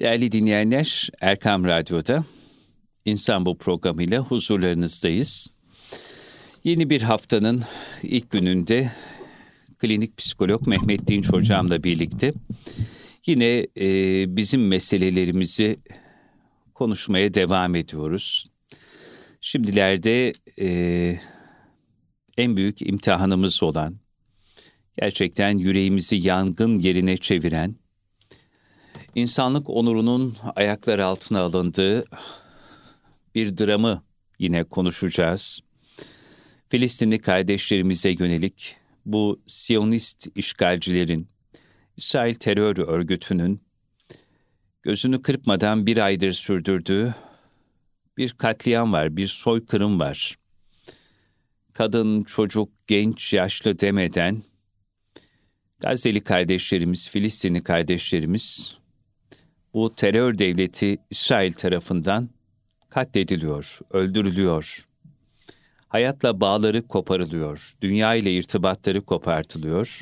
Değerli dinleyenler, Erkam Radyo'da İnsan Bu programıyla huzurlarınızdayız. Yeni bir haftanın ilk gününde klinik psikolog Mehmet Dinç hocamla birlikte yine e, bizim meselelerimizi konuşmaya devam ediyoruz. Şimdilerde e, en büyük imtihanımız olan, gerçekten yüreğimizi yangın yerine çeviren, insanlık onurunun ayaklar altına alındığı bir dramı yine konuşacağız. Filistinli kardeşlerimize yönelik bu Siyonist işgalcilerin, İsrail terör örgütünün gözünü kırpmadan bir aydır sürdürdüğü bir katliam var, bir soykırım var. Kadın, çocuk, genç, yaşlı demeden Gazze'li kardeşlerimiz, Filistinli kardeşlerimiz bu terör devleti İsrail tarafından katlediliyor, öldürülüyor. Hayatla bağları koparılıyor, dünya ile irtibatları kopartılıyor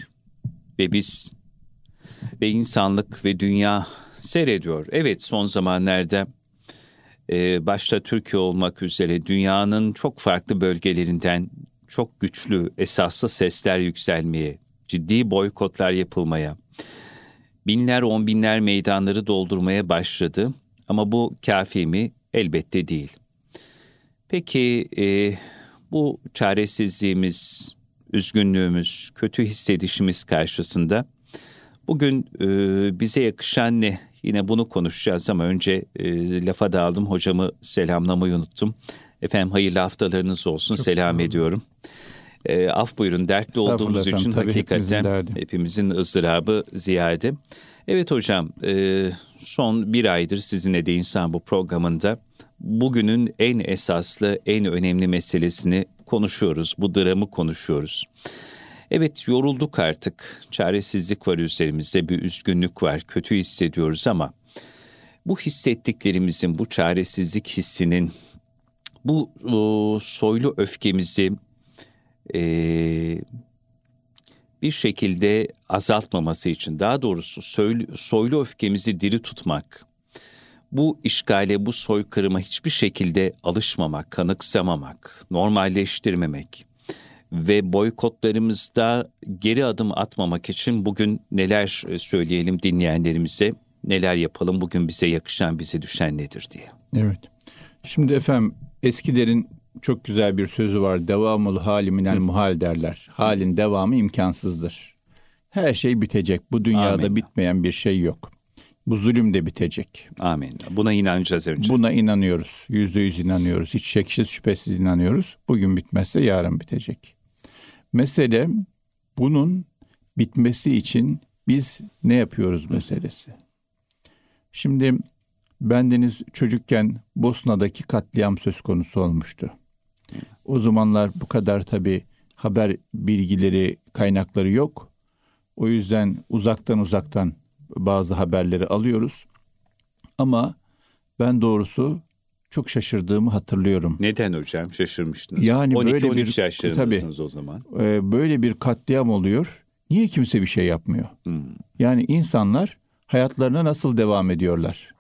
ve biz ve insanlık ve dünya seyrediyor. Evet son zamanlarda e, başta Türkiye olmak üzere dünyanın çok farklı bölgelerinden çok güçlü, esaslı sesler yükselmeye, ciddi boykotlar yapılmaya, binler on binler meydanları doldurmaya başladı. Ama bu kafi mi? Elbette değil. Peki e, bu çaresizliğimiz, üzgünlüğümüz, kötü hissedişimiz karşısında bugün e, bize yakışan ne? Yine bunu konuşacağız ama önce e, lafa dağıldım. Hocamı selamlamayı unuttum. Efendim hayırlı haftalarınız olsun. Çok Selam ediyorum. E, af buyurun dertli olduğumuz efendim, için hakikaten hepimizin, hepimizin ızdırabı ziyade. Evet hocam e, son bir aydır sizinle de insan bu programında bugünün en esaslı, en önemli meselesini konuşuyoruz. Bu dramı konuşuyoruz. Evet yorulduk artık. Çaresizlik var üzerimizde, bir üzgünlük var, kötü hissediyoruz ama bu hissettiklerimizin, bu çaresizlik hissinin, bu o, soylu öfkemizi e, bir şekilde azaltmaması için, daha doğrusu soylu, soylu öfkemizi diri tutmak, bu işgale, bu soykırıma hiçbir şekilde alışmamak, kanıksamamak, normalleştirmemek ve boykotlarımızda geri adım atmamak için bugün neler e, söyleyelim dinleyenlerimize, neler yapalım, bugün bize yakışan, bize düşen nedir diye. Evet. Şimdi efendim eskilerin çok güzel bir sözü var. Devamul hali minel muhal derler. Halin devamı imkansızdır. Her şey bitecek. Bu dünyada Amin. bitmeyen bir şey yok. Bu zulüm de bitecek. Amin. Buna inanacağız önce. Buna inanıyoruz. Yüzde yüz inanıyoruz. Hiç şeksiz şüphesiz inanıyoruz. Bugün bitmezse yarın bitecek. Mesele bunun bitmesi için biz ne yapıyoruz meselesi. Şimdi bendeniz çocukken Bosna'daki katliam söz konusu olmuştu. O zamanlar bu kadar tabi haber bilgileri, kaynakları yok. O yüzden uzaktan uzaktan bazı haberleri alıyoruz. Ama ben doğrusu çok şaşırdığımı hatırlıyorum. Neden hocam şaşırmıştınız? Yani 12 böyle 13 bir yaşlarındasınız o zaman. E, böyle bir katliam oluyor. Niye kimse bir şey yapmıyor? Hmm. Yani insanlar hayatlarına nasıl devam ediyorlar?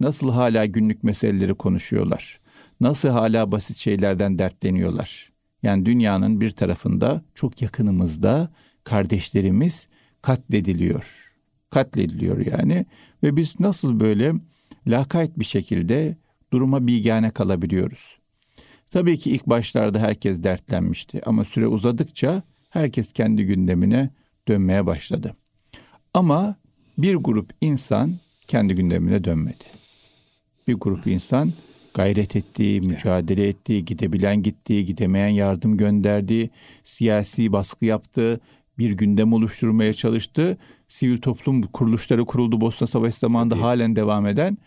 Nasıl hala günlük meseleleri konuşuyorlar? Nasıl hala basit şeylerden dertleniyorlar? Yani dünyanın bir tarafında çok yakınımızda kardeşlerimiz katlediliyor. Katlediliyor yani ve biz nasıl böyle lakayt bir şekilde duruma bilgane kalabiliyoruz. Tabii ki ilk başlarda herkes dertlenmişti ama süre uzadıkça herkes kendi gündemine dönmeye başladı. Ama bir grup insan kendi gündemine dönmedi. Bir grup insan gayret etti, mücadele etti, gidebilen gitti, gidemeyen yardım gönderdi, siyasi baskı yaptı, bir gündem oluşturmaya çalıştı. Sivil toplum kuruluşları kuruldu Bosna Savaşı zamanında Tabii. halen devam eden.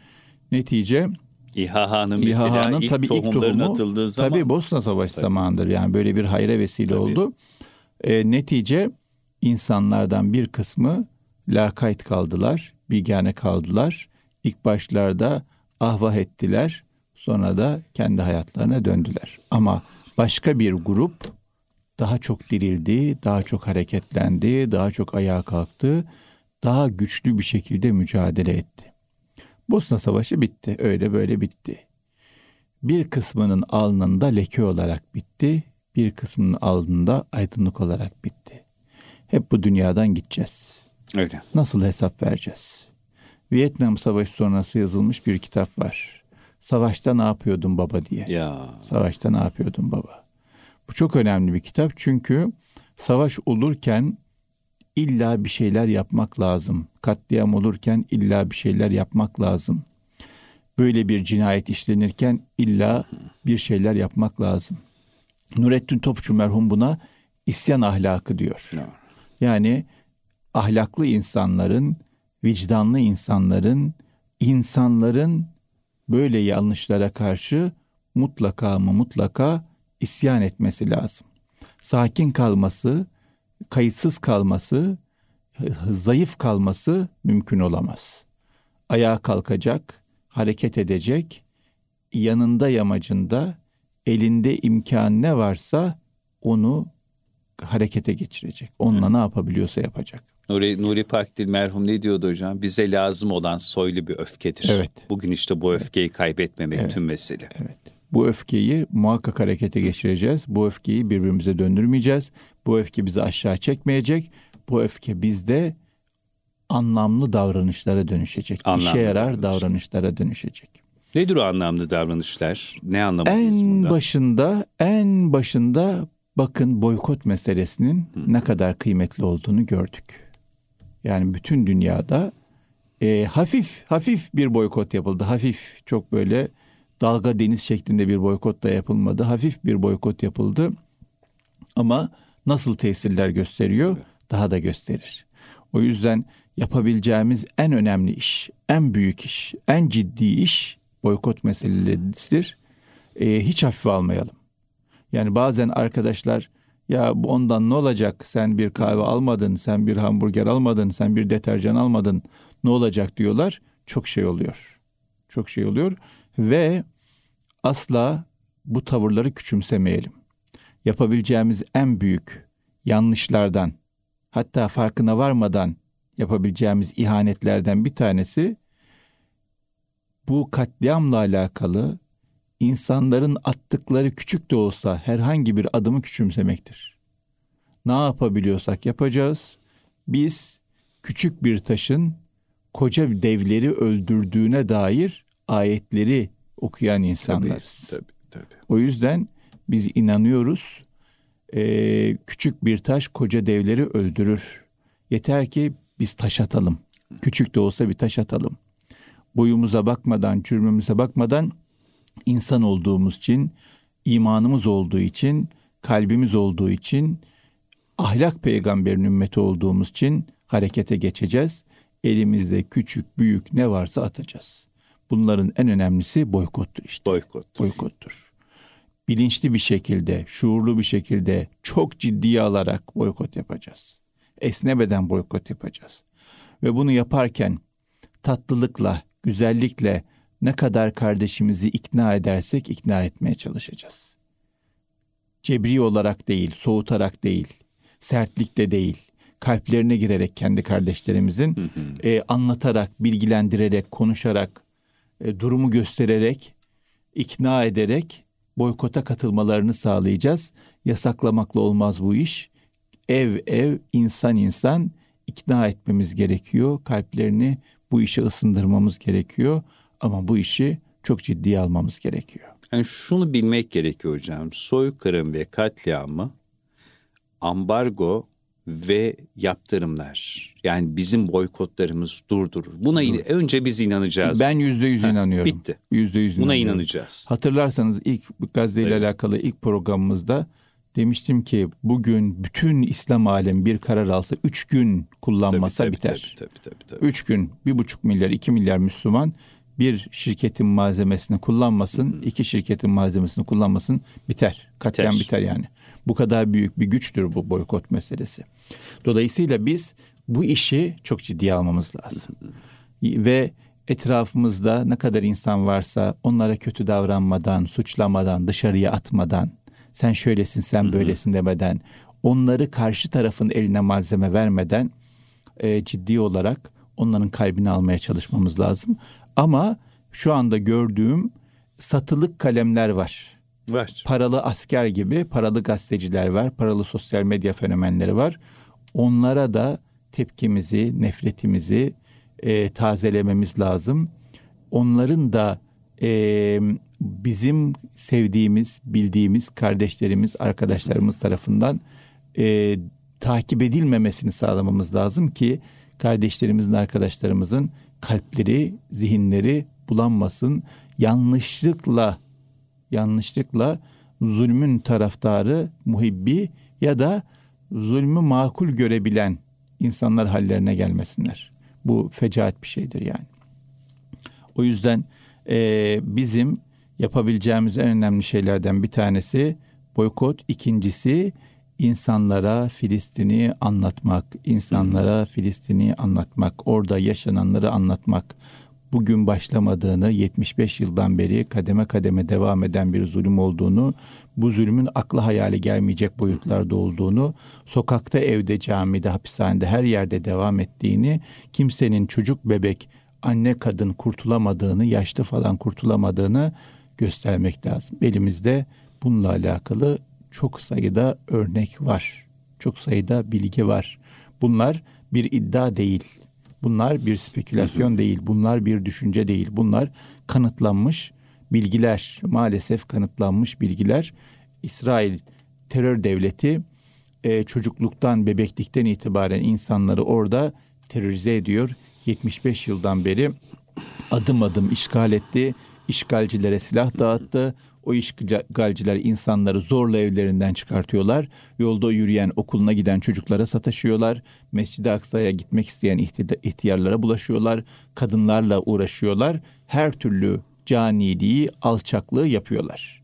Netice İHA'nın İHA'nın ilk tabii ilk tohumu atıldığı zaman. Tabii Bosna Savaşı tabii. zamanıdır. Yani böyle bir hayra vesile tabii. oldu. E, netice insanlardan bir kısmı lakayt kaldılar, bilgane kaldılar. İlk başlarda ahvah ettiler. Sonra da kendi hayatlarına döndüler. Ama başka bir grup daha çok dirildi, daha çok hareketlendi, daha çok ayağa kalktı, daha güçlü bir şekilde mücadele etti. Bosna Savaşı bitti. Öyle böyle bitti. Bir kısmının alnında leke olarak bitti. Bir kısmının alnında aydınlık olarak bitti. Hep bu dünyadan gideceğiz. Öyle. Nasıl hesap vereceğiz? Vietnam Savaşı sonrası yazılmış bir kitap var. Savaşta ne yapıyordun baba diye. Ya. Savaşta ne yapıyordun baba? Bu çok önemli bir kitap çünkü savaş olurken illa bir şeyler yapmak lazım. Katliam olurken illa bir şeyler yapmak lazım. Böyle bir cinayet işlenirken illa bir şeyler yapmak lazım. Nurettin Topçu merhum buna isyan ahlakı diyor. Yani ahlaklı insanların, vicdanlı insanların, insanların böyle yanlışlara karşı mutlaka ama mutlaka isyan etmesi lazım. Sakin kalması, kayıtsız kalması, zayıf kalması mümkün olamaz. Ayağa kalkacak, hareket edecek, yanında yamacında elinde imkan ne varsa onu harekete geçirecek. Onunla ne yapabiliyorsa yapacak. Nuri, Nuri Pakdil merhum ne diyordu hocam? Bize lazım olan soylu bir öfkedir. Evet. Bugün işte bu öfkeyi kaybetmemek Evet. tüm mesele. Evet. Bu öfkeyi muhakkak harekete geçireceğiz. Bu öfkeyi birbirimize döndürmeyeceğiz. Bu öfke bizi aşağı çekmeyecek. Bu öfke bizde anlamlı davranışlara dönüşecek. Anlamlı İşe yarar davranışlar. davranışlara dönüşecek. Nedir o anlamlı davranışlar? Ne anlamalıyız En bundan? başında, en başında bakın boykot meselesinin ne kadar kıymetli olduğunu gördük. Yani bütün dünyada e, hafif hafif bir boykot yapıldı. Hafif çok böyle dalga deniz şeklinde bir boykot da yapılmadı. Hafif bir boykot yapıldı. Ama nasıl tesirler gösteriyor? Daha da gösterir. O yüzden yapabileceğimiz en önemli iş, en büyük iş, en ciddi iş boykot meseleleridir. E, hiç hafife almayalım. Yani bazen arkadaşlar ya ondan ne olacak? Sen bir kahve almadın, sen bir hamburger almadın, sen bir deterjan almadın. Ne olacak diyorlar. Çok şey oluyor. Çok şey oluyor ve asla bu tavırları küçümsemeyelim. Yapabileceğimiz en büyük yanlışlardan hatta farkına varmadan yapabileceğimiz ihanetlerden bir tanesi bu katliamla alakalı insanların attıkları küçük de olsa herhangi bir adımı küçümsemektir. Ne yapabiliyorsak yapacağız. Biz küçük bir taşın koca devleri öldürdüğüne dair ayetleri okuyan insanlarız. Tabii, tabii. O yüzden biz inanıyoruz. Ee, küçük bir taş koca devleri öldürür. Yeter ki biz taş atalım. Küçük de olsa bir taş atalım. Boyumuza bakmadan, cürmümüze bakmadan insan olduğumuz için, imanımız olduğu için, kalbimiz olduğu için, ahlak peygamberin ümmeti olduğumuz için harekete geçeceğiz. Elimizde küçük, büyük ne varsa atacağız. Bunların en önemlisi boykottur işte. Boykot. Boykottur. Bilinçli bir şekilde, şuurlu bir şekilde çok ciddiye alarak boykot yapacağız. Esnemeden boykot yapacağız. Ve bunu yaparken tatlılıkla, güzellikle ne kadar kardeşimizi ikna edersek ikna etmeye çalışacağız. Cebri olarak değil, soğutarak değil, sertlikle değil, kalplerine girerek kendi kardeşlerimizin e, anlatarak, bilgilendirerek, konuşarak, e, durumu göstererek, ikna ederek boykota katılmalarını sağlayacağız. Yasaklamakla olmaz bu iş. Ev ev, insan insan ikna etmemiz gerekiyor. Kalplerini bu işe ısındırmamız gerekiyor. Ama bu işi çok ciddiye almamız gerekiyor. Yani şunu bilmek gerekiyor hocam. Soykırım ve katliamı ambargo ve yaptırımlar. Yani bizim boykotlarımız durdurur. Buna in- önce biz inanacağız. Ben yüzde yüz inanıyorum. bitti. Yüzde yüz Buna inanıyorum. inanacağız. Hatırlarsanız ilk Gazze ile Tabii. alakalı ilk programımızda demiştim ki bugün bütün İslam alemi bir karar alsa üç gün kullanmasa Tabii, tabii, biter. Tabii, tabii, tabii, tabii. Üç gün bir buçuk milyar iki milyar Müslüman bir şirketin malzemesini kullanmasın, iki şirketin malzemesini kullanmasın biter. Katliam Biter. biter yani. Bu kadar büyük bir güçtür bu boykot meselesi. Dolayısıyla biz bu işi çok ciddiye almamız lazım. Ve etrafımızda ne kadar insan varsa onlara kötü davranmadan, suçlamadan, dışarıya atmadan, sen şöylesin, sen böylesin demeden, onları karşı tarafın eline malzeme vermeden e, ciddi olarak onların kalbini almaya çalışmamız lazım. Ama şu anda gördüğüm satılık kalemler var. Var. Paralı asker gibi paralı gazeteciler var, paralı sosyal medya fenomenleri var. Onlara da tepkimizi, nefretimizi e, tazelememiz lazım. Onların da e, bizim sevdiğimiz, bildiğimiz kardeşlerimiz, arkadaşlarımız tarafından e, takip edilmemesini sağlamamız lazım ki kardeşlerimizin, arkadaşlarımızın kalpleri, zihinleri bulanmasın. Yanlışlıkla yanlışlıkla zulmün taraftarı, muhibbi ya da zulmü makul görebilen insanlar hallerine gelmesinler. Bu fecaat bir şeydir yani. O yüzden e, bizim yapabileceğimiz en önemli şeylerden bir tanesi boykot, ikincisi insanlara Filistin'i anlatmak, insanlara Filistin'i anlatmak, orada yaşananları anlatmak. Bugün başlamadığını, 75 yıldan beri kademe kademe devam eden bir zulüm olduğunu, bu zulmün akla hayali gelmeyecek boyutlarda olduğunu, sokakta, evde, camide, hapishanede her yerde devam ettiğini, kimsenin çocuk, bebek, anne, kadın kurtulamadığını, yaşlı falan kurtulamadığını göstermek lazım. Elimizde bununla alakalı çok sayıda örnek var. Çok sayıda bilgi var. Bunlar bir iddia değil. Bunlar bir spekülasyon değil. Bunlar bir düşünce değil. Bunlar kanıtlanmış bilgiler. Maalesef kanıtlanmış bilgiler. İsrail terör devleti e, çocukluktan, bebeklikten itibaren insanları orada terörize ediyor. 75 yıldan beri adım adım işgal etti. İşgalcilere silah dağıttı. O işgalciler insanları zorla evlerinden çıkartıyorlar. Yolda yürüyen, okuluna giden çocuklara sataşıyorlar. Mescid-i Aksa'ya gitmek isteyen ihtiyarlara bulaşıyorlar. Kadınlarla uğraşıyorlar. Her türlü caniliği, alçaklığı yapıyorlar.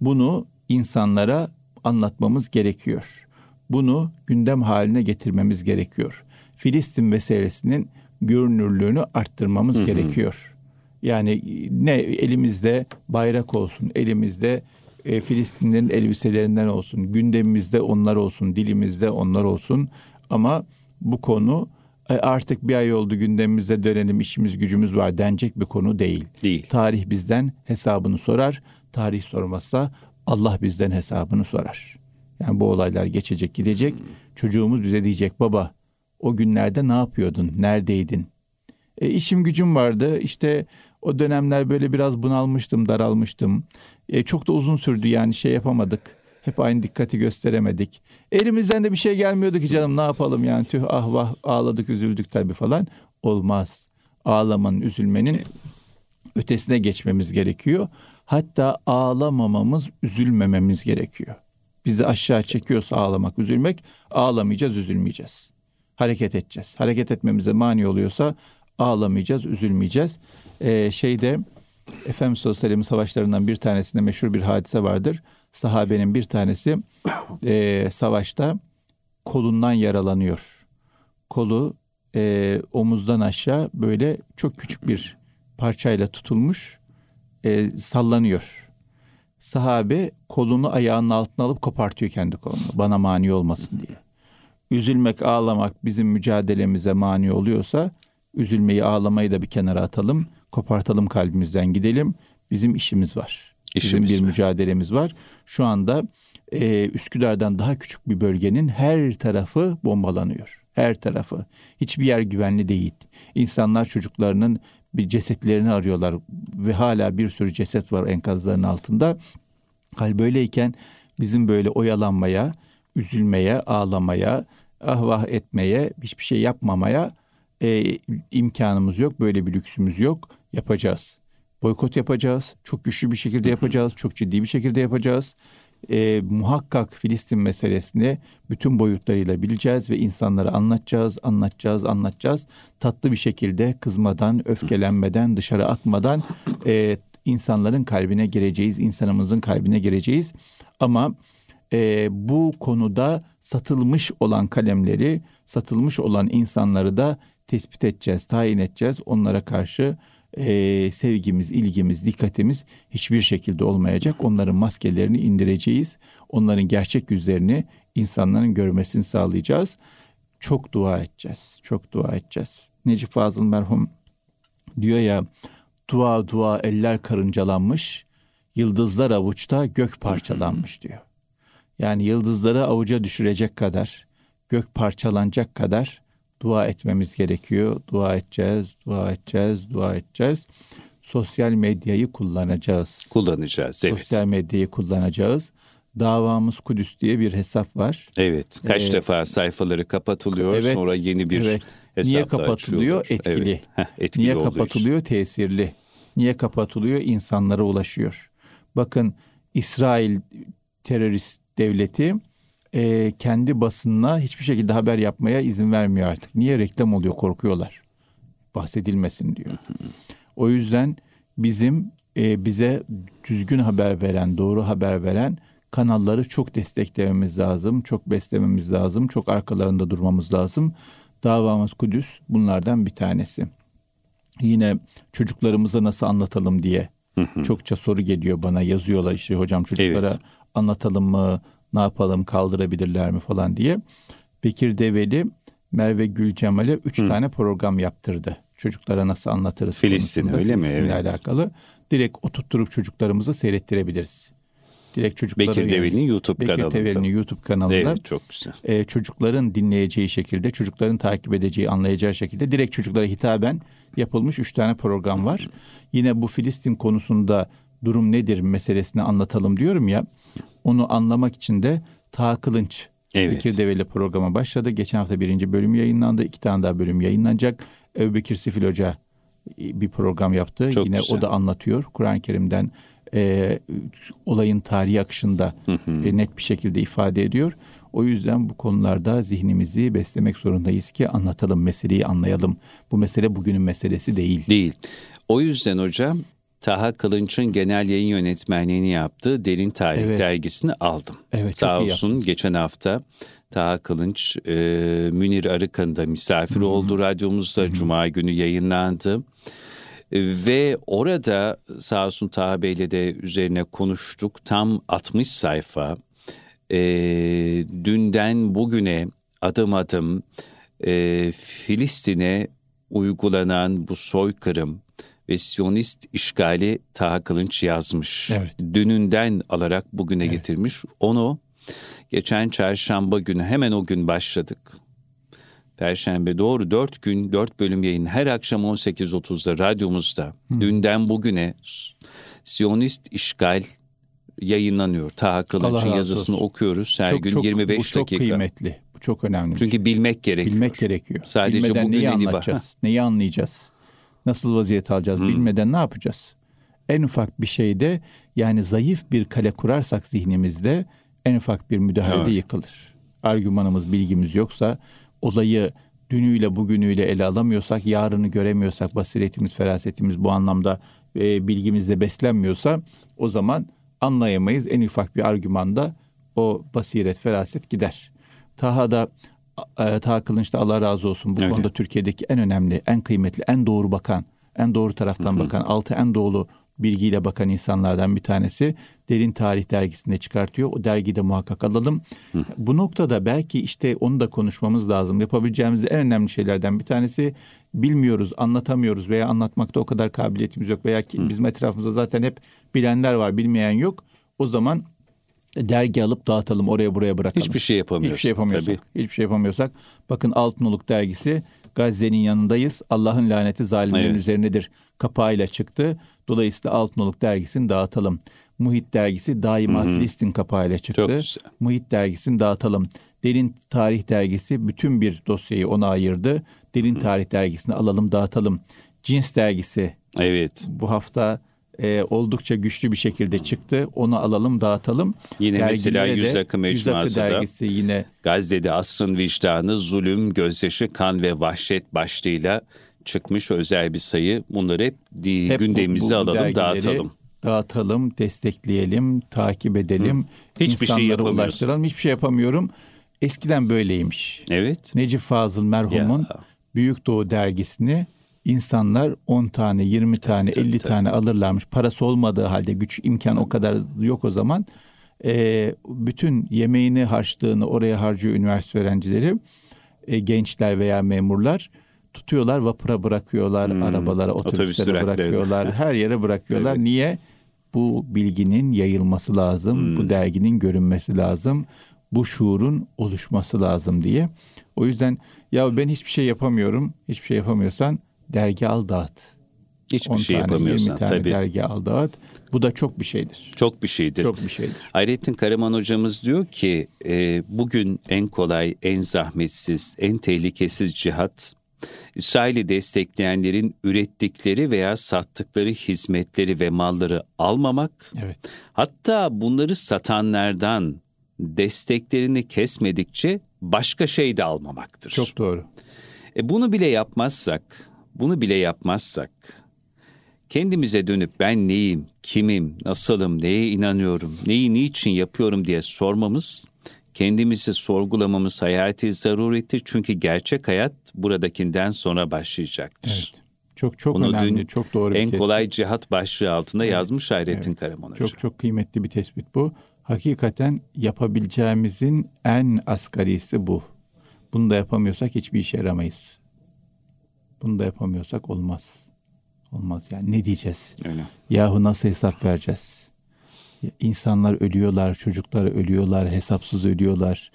Bunu insanlara anlatmamız gerekiyor. Bunu gündem haline getirmemiz gerekiyor. Filistin meselesinin görünürlüğünü arttırmamız hı hı. gerekiyor. Yani ne elimizde bayrak olsun, elimizde e, Filistinlerin elbiselerinden olsun, gündemimizde onlar olsun, dilimizde onlar olsun. Ama bu konu e, artık bir ay oldu gündemimizde dönelim işimiz gücümüz var denecek bir konu değil. Değil. Tarih bizden hesabını sorar. Tarih sormazsa Allah bizden hesabını sorar. Yani bu olaylar geçecek gidecek. Çocuğumuz bize diyecek baba o günlerde ne yapıyordun? Neredeydin? E, işim gücüm vardı. İşte o dönemler böyle biraz bunalmıştım, daralmıştım. E, çok da uzun sürdü yani şey yapamadık. Hep aynı dikkati gösteremedik. Elimizden de bir şey gelmiyordu ki canım ne yapalım yani tüh ah vah ağladık üzüldük tabii falan. Olmaz. Ağlamanın, üzülmenin ötesine geçmemiz gerekiyor. Hatta ağlamamamız, üzülmememiz gerekiyor. Bizi aşağı çekiyorsa ağlamak, üzülmek, ağlamayacağız, üzülmeyeceğiz. Hareket edeceğiz. Hareket etmemize mani oluyorsa ağlamayacağız, üzülmeyeceğiz. Ee, şeyde Efendimiz sallallahu aleyhi ve savaşlarından bir tanesinde meşhur bir hadise vardır. Sahabenin bir tanesi e, savaşta kolundan yaralanıyor. Kolu e, omuzdan aşağı böyle çok küçük bir parçayla tutulmuş e, sallanıyor. Sahabe kolunu ayağının altına alıp kopartıyor kendi kolunu. Bana mani olmasın diye. Üzülmek, ağlamak bizim mücadelemize mani oluyorsa Üzülmeyi, ağlamayı da bir kenara atalım. Kopartalım kalbimizden gidelim. Bizim işimiz var. İşimiz Bizim bir var. mücadelemiz var. Şu anda e, Üsküdar'dan daha küçük bir bölgenin her tarafı bombalanıyor. Her tarafı. Hiçbir yer güvenli değil. İnsanlar çocuklarının bir cesetlerini arıyorlar ve hala bir sürü ceset var enkazların altında. Hal böyleyken bizim böyle oyalanmaya, üzülmeye, ağlamaya, ah vah etmeye, hiçbir şey yapmamaya e, imkanımız yok. Böyle bir lüksümüz yok. Yapacağız. Boykot yapacağız. Çok güçlü bir şekilde yapacağız. Çok ciddi bir şekilde yapacağız. E, muhakkak Filistin meselesini bütün boyutlarıyla bileceğiz ve insanlara anlatacağız, anlatacağız, anlatacağız. Tatlı bir şekilde kızmadan, öfkelenmeden, dışarı atmadan e, insanların kalbine gireceğiz, insanımızın kalbine gireceğiz. Ama e, bu konuda satılmış olan kalemleri, satılmış olan insanları da tespit edeceğiz, tayin edeceğiz. Onlara karşı e, sevgimiz, ilgimiz, dikkatimiz hiçbir şekilde olmayacak. Onların maskelerini indireceğiz. Onların gerçek yüzlerini insanların görmesini sağlayacağız. Çok dua edeceğiz. Çok dua edeceğiz. Necip Fazıl merhum diyor ya Dua dua eller karıncalanmış, yıldızlar avuçta gök parçalanmış diyor. Yani yıldızları avuca düşürecek kadar, gök parçalanacak kadar dua etmemiz gerekiyor. Dua edeceğiz, dua edeceğiz, dua edeceğiz. Sosyal medyayı kullanacağız. Kullanacağız, evet. Sosyal medyayı kullanacağız. Davamız Kudüs diye bir hesap var. Evet. Kaç Ee, defa sayfaları kapatılıyor, evet, sonra yeni bir evet. hesapla Niye kapatılıyor? açıyorlar. Etkili. Evet. Heh, etkili Niye olduğu için. kapatılıyor? Tesirli. Niye kapatılıyor? İnsanlara ulaşıyor. Bakın İsrail terörist devleti e, kendi basınına hiçbir şekilde haber yapmaya izin vermiyor artık. Niye reklam oluyor? Korkuyorlar. Bahsedilmesin diyor. O yüzden bizim e, bize düzgün haber veren, doğru haber veren kanalları çok desteklememiz lazım, çok beslememiz lazım, çok arkalarında durmamız lazım. Davamız Kudüs bunlardan bir tanesi. Yine çocuklarımıza nasıl anlatalım diye çokça soru geliyor bana yazıyorlar işte hocam çocuklara Evet. anlatalım mı, ne yapalım, kaldırabilirler mi falan diye. Bekir Develi Merve Gülcemal'e üç tane program yaptırdı. Çocuklara nasıl anlatırız Filistin, konusunda, öyle mi? Filistin'le Evet. alakalı. Direkt oturtturup çocuklarımıza seyrettirebiliriz. Direkt çocuklara Bekir Develi'nin YouTube Bekir kanalında. Develi'nin YouTube kanalında Evet, çok güzel. e, çocukların dinleyeceği şekilde, çocukların takip edeceği, anlayacağı şekilde direkt çocuklara hitaben yapılmış üç tane program var. Yine bu Filistin konusunda durum nedir meselesini anlatalım diyorum ya. Onu anlamak için de Taha Kılınç Evet. Bekir Develi programa başladı. Geçen hafta birinci bölüm yayınlandı. İki tane daha bölüm yayınlanacak. Ebu Bekir Sifil Hoca e, bir program yaptı. Çok Yine güzel. o da anlatıyor. Kur'an-ı Kerim'den e, olayın tarihi akışında e, net bir şekilde ifade ediyor. O yüzden bu konularda zihnimizi beslemek zorundayız ki anlatalım, meseleyi anlayalım. Bu mesele bugünün meselesi değil. Değil. O yüzden hocam Taha Kılınç'ın genel yayın yönetmenliğini yaptığı Derin Tarih Evet. dergisini aldım. Evet, Sağ olsun geçen hafta Taha Kılınç e, Münir Arıkan'ın da misafir oldu radyomuzda. Cuma günü yayınlandı. E, Ve orada sağ olsun Taha Bey'le de üzerine konuştuk. Tam 60 sayfa e, dünden bugüne adım adım e, Filistin'e uygulanan bu soykırım ve Siyonist işgali Taha Kılınç yazmış. Evet. Dününden alarak bugüne getirmiş. Onu geçen çarşamba günü hemen o gün başladık. Perşembe doğru dört gün dört bölüm yayın her akşam 18.30'da radyomuzda dünden bugüne Siyonist işgal yayınlanıyor. Taha Kılınç'ın yazısını olsun. okuyoruz her çok, gün çok, 25 bu çok dakika. kıymetli. Bu çok önemli. Çünkü bilmek gerekiyor. Bilmek gerekiyor. Sadece Bilmeden bugün neyi anlatacağız? Neyi anlayacağız? Nasıl vaziyet alacağız? Bilmeden ne yapacağız? En ufak bir şeyde yani zayıf bir kale kurarsak zihnimizde en ufak bir müdahalede Evet. yıkılır. Argümanımız, bilgimiz yoksa olayı dünüyle bugünüyle ele alamıyorsak, yarını göremiyorsak, basiretimiz, ferasetimiz bu anlamda e, bilgimizle beslenmiyorsa o zaman anlayamayız. En ufak bir argümanda o basiret, feraset gider. Taha da e, Taha Kılınç da Allah razı olsun bu Öyle. konuda Türkiye'deki en önemli, en kıymetli, en doğru bakan, en doğru taraftan bakan, altı en doğru bilgiyle bakan insanlardan bir tanesi. Derin Tarih dergisinde çıkartıyor. O dergiyi de muhakkak alalım. Bu noktada belki işte onu da konuşmamız lazım. Yapabileceğimiz en önemli şeylerden bir tanesi bilmiyoruz, anlatamıyoruz veya anlatmakta o kadar kabiliyetimiz yok veya ki bizim etrafımızda zaten hep bilenler var, bilmeyen yok. O zaman dergi alıp dağıtalım, oraya buraya bırakalım. Hiçbir şey yapamıyoruz. Hiçbir şey yapamıyorsak. Tabii. Hiçbir şey yapamıyorsak. Bakın Altınoluk dergisi Gazze'nin yanındayız. Allah'ın laneti zalimlerin Evet. üzerinedir. Kapağıyla çıktı. Dolayısıyla Altınoluk dergisini dağıtalım. Muhit dergisi daima Filistin kapağıyla çıktı. Çok güzel. Muhit dergisini dağıtalım. Derin Tarih dergisi bütün bir dosyayı ona ayırdı. Derin Tarih dergisini alalım dağıtalım. Cins dergisi Evet. bu hafta e, oldukça güçlü bir şekilde çıktı. Onu alalım dağıtalım. Yine mesela Dergilere Yüz Akı Mecmuası da yine Gazze'de asrın vicdanı, zulüm, gözyaşı, kan ve vahşet başlığıyla çıkmış özel bir sayı. Bunları hep, Hep gündemimize bu- bu alalım, dağıtalım. Dağıtalım, destekleyelim, takip edelim. Hiçbir şey ulaştıralım. Hiçbir şey yapamıyorum. Eskiden böyleymiş. Evet. Necip Fazıl merhumun Ya. Büyük Doğu dergisini insanlar 10 tane, 20 tane, 50 tane alırlarmış. Parası olmadığı halde güç imkan o kadar yok o zaman. Ee, bütün yemeğini, harçlığını oraya harcıyor üniversite öğrencileri, e, gençler veya memurlar. tutuyorlar vapura bırakıyorlar, Hmm, arabalara, otobüs otobüslere bırakıyorlar, her yere bırakıyorlar. Evet. Niye? Bu bilginin yayılması lazım, Hmm. bu derginin görünmesi lazım, bu şuurun oluşması lazım diye. O yüzden ya ben hiçbir şey yapamıyorum, hiçbir şey yapamıyorsan dergi al dağıt. Hiçbir 10 şey tane, yapamıyorsan 20 tane tabii. dergi al dağıt. Bu da çok bir şeydir. Çok bir şeydir. Çok bir şeydir. Hayrettin Karaman hocamız diyor ki e, bugün en kolay, en zahmetsiz, en tehlikesiz cihat İsrail'i destekleyenlerin ürettikleri veya sattıkları hizmetleri ve malları almamak, Evet. hatta bunları satanlardan desteklerini kesmedikçe başka şey de almamaktır. Çok doğru. E bunu bile yapmazsak, bunu bile yapmazsak kendimize dönüp ben neyim, kimim, nasılım, neye inanıyorum, neyi niçin yapıyorum diye sormamız, kendimizi sorgulamamız hayati zarurettir. Çünkü gerçek hayat buradakinden sonra başlayacaktır. Evet. Çok çok Bunu önemli, dün çok doğru bir En tespit. kolay cihat başlığı altında yazmış Hayrettin Karaman Hoca. Çok çok kıymetli bir tespit bu. Hakikaten yapabileceğimizin en asgarisi bu. Bunu da yapamıyorsak hiçbir işe yaramayız. Bunu da yapamıyorsak olmaz. Olmaz yani ne diyeceğiz? Öyle. Yahu nasıl hesap vereceğiz? İnsanlar ölüyorlar, çocuklar ölüyorlar, hesapsız ölüyorlar.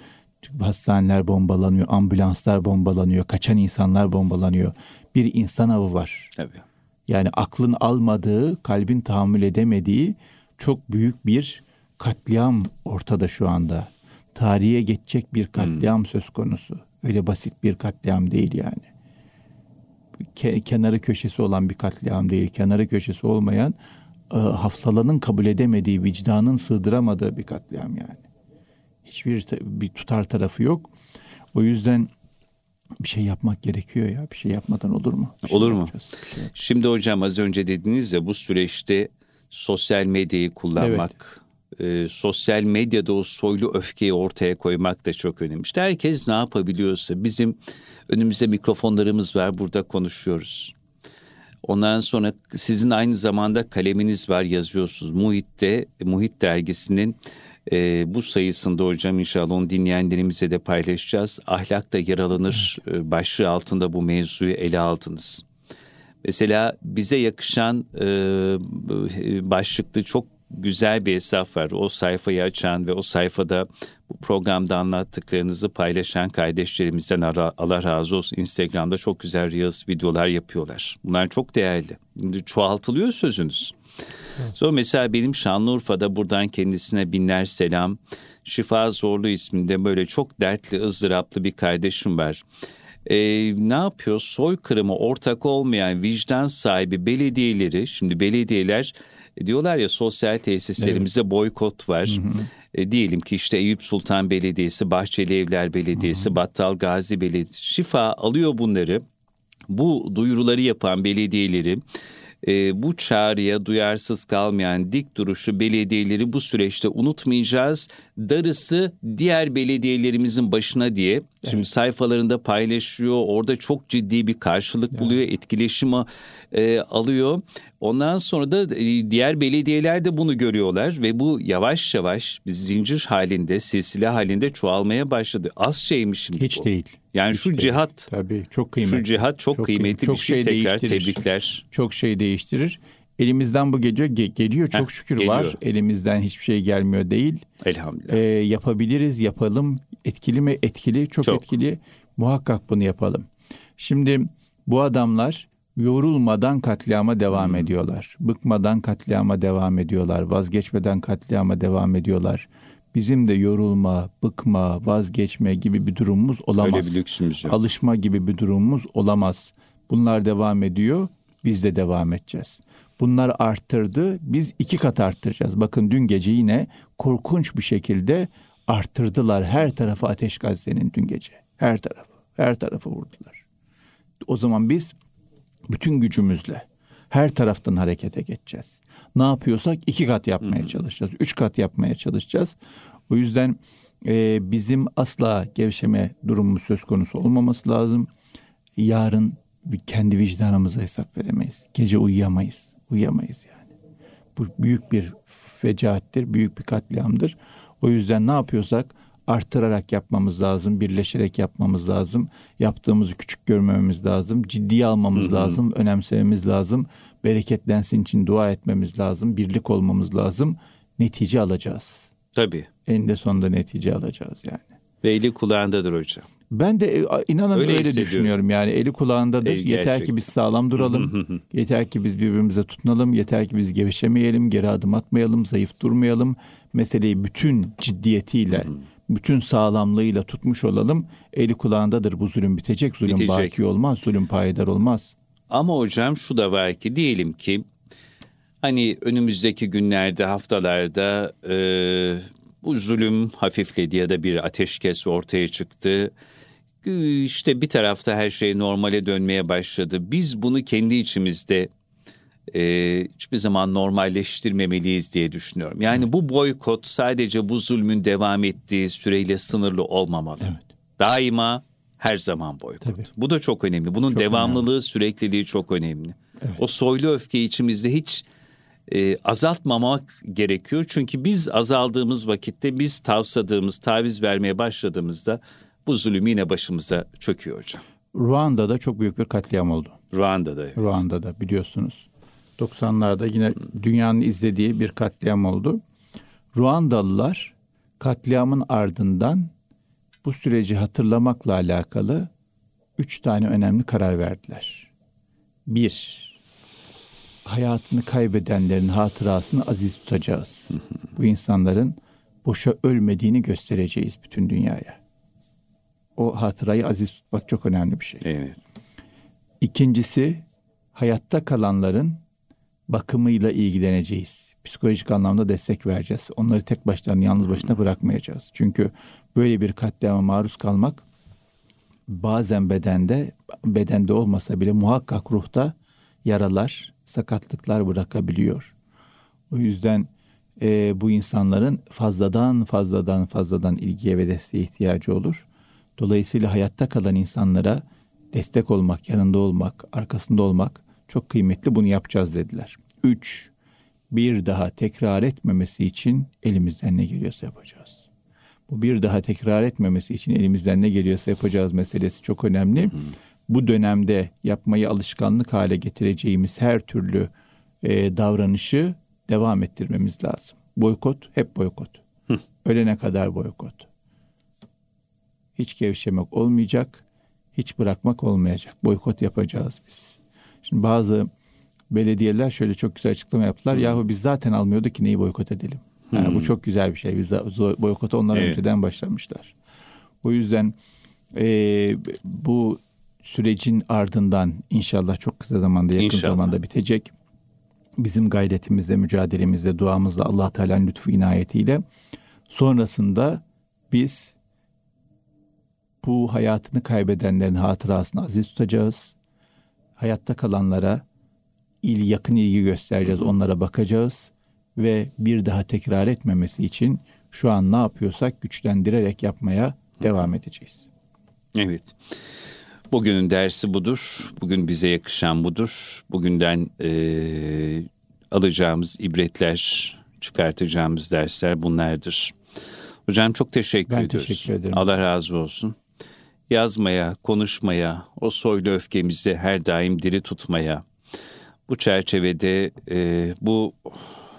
Hastaneler bombalanıyor, ambulanslar bombalanıyor, kaçan insanlar bombalanıyor. Bir insan avı var. Tabii. Yani aklın almadığı, kalbin tahammül edemediği çok büyük bir katliam ortada şu anda. Tarihe geçecek bir katliam söz konusu. Öyle basit bir katliam değil yani. Ke- kenarı köşesi olan bir katliam değil. Kenarı köşesi olmayan e, hafsalanın kabul edemediği, vicdanın sığdıramadığı bir katliam yani. Hiçbir bir tutar tarafı yok. O yüzden bir şey yapmak gerekiyor ya. Bir şey yapmadan olur mu? Bir şey Olur mu? şey Şimdi hocam az önce dediniz ya bu süreçte sosyal medyayı kullanmak, e, sosyal medyada o soylu öfkeyi ortaya koymak da çok önemli. İşte herkes ne yapabiliyorsa bizim önümüzde mikrofonlarımız var burada konuşuyoruz. Ondan sonra sizin aynı zamanda kaleminiz var yazıyorsunuz. Muhit'te, Muhit dergisinin e, bu sayısında hocam inşallah onu dinleyenlerimize de paylaşacağız. Ahlakta yer alınır e, başlığı altında bu mevzuyu ele aldınız. Mesela bize yakışan e, başlıklı çok güzel bir hesap var. O sayfayı açan ve o sayfada bu programda anlattıklarınızı paylaşan kardeşlerimizden ara- Allah razı olsun. Instagram'da çok güzel Reels videolar yapıyorlar. Bunlar çok değerli. Şimdi çoğaltılıyor sözünüz. Sonra mesela benim Şanlıurfa'da buradan kendisine binler selam. Şifa Zorlu isminde böyle çok dertli, ızdıraplı bir kardeşim var. Ee, ne yapıyor? Soykırımı ortak olmayan vicdan sahibi belediyeleri, şimdi belediyeler diyorlar ya sosyal tesislerimize boykot var. E, diyelim ki işte Eyüp Sultan Belediyesi, Bahçeli Evler Belediyesi, Battal Gazi Belediyesi, Şifa alıyor bunları. Bu duyuruları yapan belediyeleri e, bu çağrıya duyarsız kalmayan dik duruşu belediyeleri bu süreçte unutmayacağız. Darısı diğer belediyelerimizin başına diye şimdi sayfalarında paylaşıyor. Orada çok ciddi bir karşılık buluyor, etkileşimi e, alıyor. Ondan sonra da e, diğer belediyeler de bunu görüyorlar ve bu yavaş yavaş bir zincir halinde, silsile halinde çoğalmaya başladı. Az şeymiş şimdi Hiç bu. değil. Yani Hiç şu değil. cihat, Tabii çok kıymetli. şu cihat çok, Çok kıymetli. Çok bir şey. şey Tekrar değiştirir. tebrikler. Çok şey değiştirir. Elimizden bu geliyor. Ge- geliyor çok Heh, şükür geliyor. var. Elimizden hiçbir şey gelmiyor değil. Elhamdülillah. Ee, yapabiliriz, yapalım. Etkili mi? Etkili, çok, Çok. etkili. Muhakkak bunu yapalım. Şimdi bu adamlar yorulmadan katliama devam Hmm. ediyorlar. Bıkmadan katliama devam ediyorlar. Vazgeçmeden katliama devam ediyorlar. Bizim de yorulma, bıkma, vazgeçme gibi bir durumumuz olamaz. Öyle bir lüksümüz yok. Alışma gibi bir durumumuz olamaz. Bunlar devam ediyor, biz de devam edeceğiz. Bunlar arttırdı, biz iki kat arttıracağız. Bakın dün gece yine korkunç bir şekilde arttırdılar. Her tarafı ateş Gazze'nin dün gece. Her tarafı, her tarafı vurdular. O zaman biz bütün gücümüzle her taraftan harekete geçeceğiz. Ne yapıyorsak iki kat yapmaya çalışacağız. Üç kat yapmaya çalışacağız. O yüzden e, bizim asla gevşeme durumumuz söz konusu olmaması lazım. Yarın kendi vicdanımıza hesap veremeyiz. Gece uyuyamayız. Uyuyamayız yani. Bu büyük bir fecaattir, büyük bir katliamdır. O yüzden ne yapıyorsak artırarak yapmamız lazım, birleşerek yapmamız lazım. Yaptığımızı küçük görmememiz lazım, ciddiye almamız Hı-hı. lazım, önemsememiz lazım. Bereketlensin için dua etmemiz lazım, birlik olmamız lazım. Netice alacağız. Tabii. Eninde sonunda netice alacağız yani. Ve eli kulağındadır hocam. Ben de e, inanın öyle, öyle düşünüyorum yani eli kulağındadır. El yeter ki biz sağlam duralım. yeter ki biz birbirimize tutunalım. Yeter ki biz gevşemeyelim, geri adım atmayalım, zayıf durmayalım. Meseleyi bütün ciddiyetiyle, bütün sağlamlığıyla tutmuş olalım. Eli kulağındadır bu zulüm bitecek. Zulüm bitecek. baki olmaz, zulüm payidar olmaz. Ama hocam şu da var ki diyelim ki hani önümüzdeki günlerde, haftalarda e, bu zulüm hafifledi ya da bir ateşkes ortaya çıktı işte bir tarafta her şey normale dönmeye başladı. Biz bunu kendi içimizde e, hiçbir zaman normalleştirmemeliyiz diye düşünüyorum. Yani bu boykot sadece bu zulmün devam ettiği süreyle sınırlı olmamalı. Evet. Daima her zaman boykot. Tabii. Bu da çok önemli. Bunun çok devamlılığı, önemli. sürekliliği çok önemli. Evet. O soylu öfke içimizde hiç e, azaltmamak gerekiyor. Çünkü biz azaldığımız vakitte, biz tavsadığımız, taviz vermeye başladığımızda bu zulüm yine başımıza çöküyor hocam. Ruanda'da çok büyük bir katliam oldu. Ruanda'da evet. Ruanda'da biliyorsunuz. 90'larda yine dünyanın izlediği bir katliam oldu. Ruandalılar katliamın ardından bu süreci hatırlamakla alakalı üç tane önemli karar verdiler. Bir, hayatını kaybedenlerin hatırasını aziz tutacağız. bu insanların boşa ölmediğini göstereceğiz bütün dünyaya o hatırayı aziz tutmak çok önemli bir şey. Evet. İkincisi hayatta kalanların bakımıyla ilgileneceğiz. Psikolojik anlamda destek vereceğiz. Onları tek başlarına yalnız başına bırakmayacağız. Çünkü böyle bir katliama maruz kalmak bazen bedende bedende olmasa bile muhakkak ruhta yaralar, sakatlıklar bırakabiliyor. O yüzden e, bu insanların fazladan fazladan fazladan ilgiye ve desteğe ihtiyacı olur. Dolayısıyla hayatta kalan insanlara destek olmak, yanında olmak, arkasında olmak çok kıymetli. Bunu yapacağız dediler. Üç, bir daha tekrar etmemesi için elimizden ne geliyorsa yapacağız. Bu bir daha tekrar etmemesi için elimizden ne geliyorsa yapacağız meselesi çok önemli. Bu dönemde yapmayı alışkanlık hale getireceğimiz her türlü e, davranışı devam ettirmemiz lazım. Boykot hep boykot. Hı. Ölene kadar boykot hiç gevşemek olmayacak, hiç bırakmak olmayacak. Boykot yapacağız biz. Şimdi bazı belediyeler şöyle çok güzel açıklama yaptılar. Hmm. Yahu biz zaten almıyorduk ki neyi boykot edelim? Yani hmm. bu çok güzel bir şey. Biz boykota onlar evet. önceden başlamışlar. O yüzden e, bu sürecin ardından inşallah çok kısa zamanda yakın inşallah. zamanda bitecek. Bizim gayretimizle, mücadelemizle, duamızla Allah Teala'nın lütfu inayetiyle sonrasında biz bu hayatını kaybedenlerin hatırasını aziz tutacağız. Hayatta kalanlara il yakın ilgi göstereceğiz, onlara bakacağız ve bir daha tekrar etmemesi için şu an ne yapıyorsak güçlendirerek yapmaya devam edeceğiz. Evet. Bugünün dersi budur. Bugün bize yakışan budur. Bugünden e, alacağımız ibretler, çıkartacağımız dersler bunlardır. Hocam çok teşekkür ben ediyoruz. Teşekkür ederim. Allah razı olsun yazmaya, konuşmaya, o soylu öfkemizi her daim diri tutmaya, bu çerçevede e, bu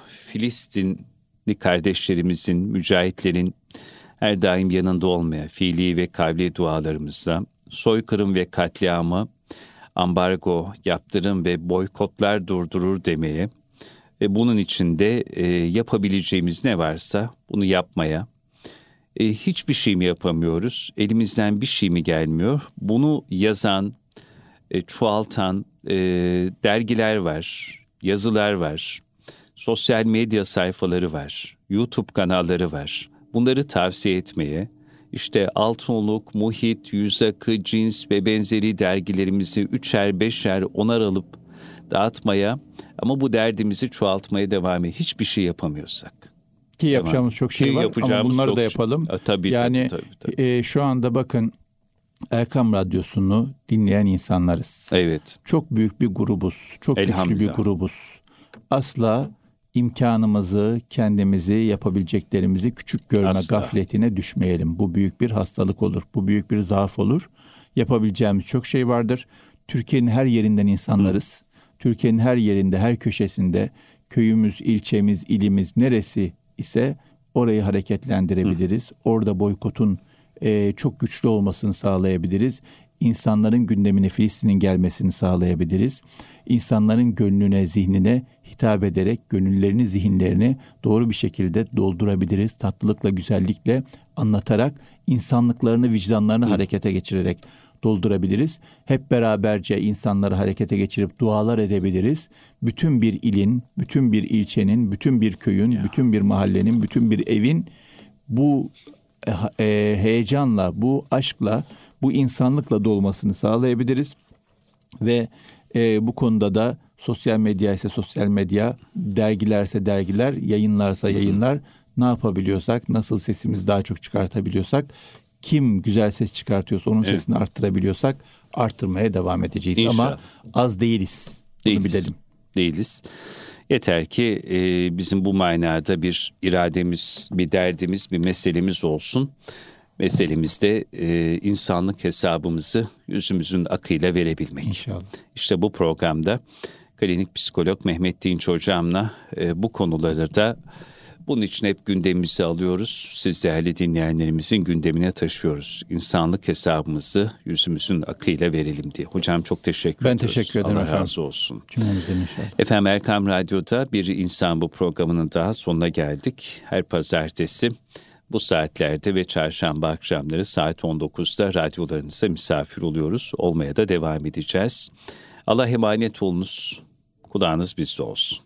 Filistinli kardeşlerimizin, mücahitlerin her daim yanında olmaya, fiili ve kavli dualarımızla, soykırım ve katliamı, ambargo, yaptırım ve boykotlar durdurur demeye ve bunun içinde e, yapabileceğimiz ne varsa bunu yapmaya, e, hiçbir şey mi yapamıyoruz? Elimizden bir şey mi gelmiyor? Bunu yazan, e, çoğaltan e, dergiler var, yazılar var, sosyal medya sayfaları var, YouTube kanalları var. Bunları tavsiye etmeye, işte Altınoluk, Muhit, Yüzakı, Cins ve benzeri dergilerimizi üçer, beşer, onar alıp dağıtmaya ama bu derdimizi çoğaltmaya devam etmeye hiçbir şey yapamıyorsak ki yapacağımız çok şey var ama bunları da şey- yapalım. Şey. Tabii, yani tabii, tabii, tabii. E, şu anda bakın Erkam Radyosu'nu dinleyen insanlarız. Evet. Çok büyük bir grubuz. Çok güçlü bir grubuz. Asla imkanımızı, kendimizi, yapabileceklerimizi küçük görme Asla. gafletine düşmeyelim. Bu büyük bir hastalık olur. Bu büyük bir zaaf olur. Yapabileceğimiz çok şey vardır. Türkiye'nin her yerinden insanlarız. Türkiye'nin her yerinde, her köşesinde köyümüz, ilçemiz, ilimiz neresi ise orayı hareketlendirebiliriz. Orada boykotun e, çok güçlü olmasını sağlayabiliriz. İnsanların gündemine Filistin'in gelmesini sağlayabiliriz. İnsanların gönlüne, zihnine hitap ederek gönüllerini, zihinlerini doğru bir şekilde doldurabiliriz. Tatlılıkla, güzellikle anlatarak insanlıklarını, vicdanlarını harekete geçirerek doldurabiliriz. Hep beraberce insanları harekete geçirip dualar edebiliriz. Bütün bir ilin, bütün bir ilçenin, bütün bir köyün, bütün bir mahallenin, bütün bir evin bu e, e, heyecanla, bu aşkla, bu insanlıkla dolmasını sağlayabiliriz. Ve e, bu konuda da sosyal medya ise sosyal medya, dergilerse dergiler, yayınlarsa yayınlar ne yapabiliyorsak, nasıl sesimizi daha çok çıkartabiliyorsak, kim güzel ses çıkartıyorsa onun Evet. sesini arttırabiliyorsak arttırmaya devam edeceğiz. İnşallah. Ama az değiliz. Bunu Değiliz. bilelim. Değiliz. Yeter ki e, bizim bu manada bir irademiz, bir derdimiz, bir meselemiz olsun. Meselemizde e, insanlık hesabımızı yüzümüzün akıyla verebilmek. İnşallah. İşte bu programda klinik psikolog Mehmet Dinç hocamla e, bu konuları da bunun için hep gündemimize alıyoruz. Siz değerli dinleyenlerimizin gündemine taşıyoruz. İnsanlık hesabımızı yüzümüzün akıyla verelim diye. Hocam çok teşekkür Ben ediyoruz. teşekkür ederim Allah efendim. razı olsun. Efendim Erkam Radyo'da bir insan bu programının daha sonuna geldik. Her pazartesi bu saatlerde ve çarşamba akşamları saat 19'da radyolarınıza misafir oluyoruz. Olmaya da devam edeceğiz. Allah emanet olunuz. Kulağınız bizde olsun.